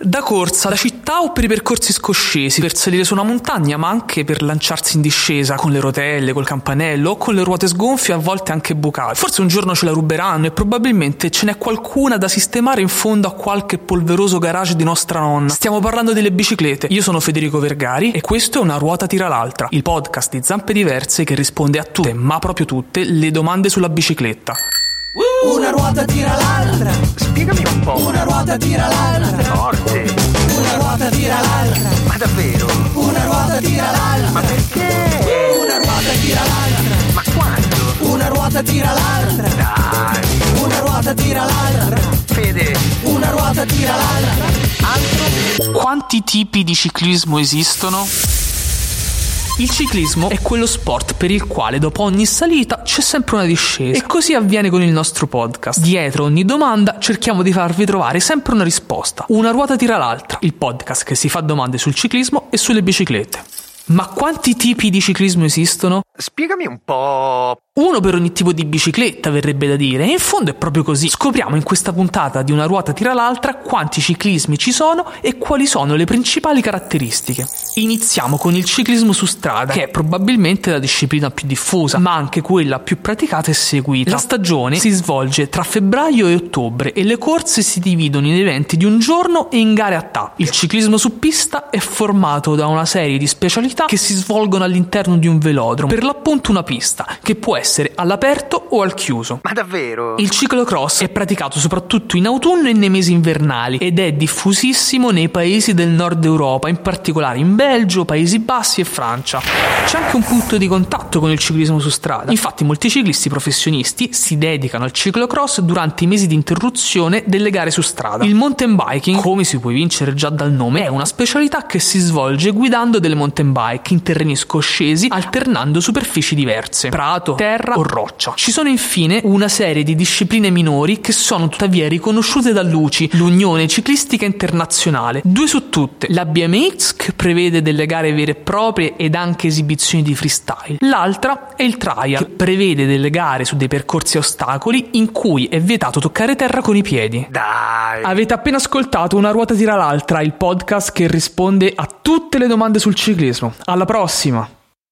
Da corsa, da città o per i percorsi scoscesi, per salire su una montagna, ma anche per lanciarsi in discesa con le rotelle, col campanello o con le ruote sgonfie, a volte anche bucate. Forse un giorno ce la ruberanno e probabilmente ce n'è qualcuna da sistemare in fondo a qualche polveroso garage di nostra nonna. Stiamo parlando delle biciclette. Io sono Federico Vergari e questo è Una ruota tira l'altra, il podcast di Zampe Diverse che risponde a tutte, ma proprio tutte, le domande sulla bicicletta. Una ruota tira l'altra. Spiegami un po'. Una ruota tira l'altra. Forte. Una ruota tira l'altra. Ma davvero? Una ruota tira l'altra. Ma perché? Una ruota tira l'altra. Ma quando? Una ruota tira l'altra. Dai. Una ruota tira l'altra. Fede. Una ruota tira l'altra. Quanti tipi di ciclismo esistono? Il ciclismo è quello sport per il quale dopo ogni salita c'è sempre una discesa. E così avviene con il nostro podcast. Dietro ogni domanda cerchiamo di farvi trovare sempre una risposta. Una ruota tira l'altra, il podcast che si fa domande sul ciclismo e sulle biciclette. Ma quanti tipi di ciclismo esistono? Spiegami un po'. Uno per ogni tipo di bicicletta, verrebbe da dire, e in fondo è proprio così. Scopriamo in questa puntata di una ruota tira l'altra quanti ciclismi ci sono e quali sono le principali caratteristiche. Iniziamo con il ciclismo su strada, che è probabilmente la disciplina più diffusa, ma anche quella più praticata e seguita. La stagione si svolge tra febbraio e ottobre e le corse si dividono in eventi di un giorno e in gare a tappe. Il ciclismo su pista è formato da una serie di specialità che si svolgono all'interno di un velodromo, per l'appunto una pista, che può essere all'aperto o al chiuso. Ma davvero? Il ciclocross è praticato soprattutto in autunno e nei mesi invernali ed è diffusissimo nei paesi del nord Europa, in particolare in Belgio, Paesi Bassi e Francia. C'è anche un punto di contatto con il ciclismo su strada. Infatti molti ciclisti professionisti si dedicano al ciclocross durante i mesi di interruzione delle gare su strada. Il mountain biking, come si può vincere già dal nome, è una specialità che si svolge guidando delle mountain bike in terreni scoscesi alternando superfici diverse, prato, terra o roccia. Ci sono infine una serie di discipline minori che sono tuttavia riconosciute dall'UCI, l'Unione Ciclistica Internazionale. Due su tutte, la BMX che prevede delle gare vere e proprie ed anche esibizioni di freestyle. L'altra è il trial che prevede delle gare su dei percorsi a ostacoli in cui è vietato toccare terra con i piedi. Dai. Avete appena ascoltato Una ruota tira l'altra, il podcast che risponde a tutte le domande sul ciclismo. Alla prossima!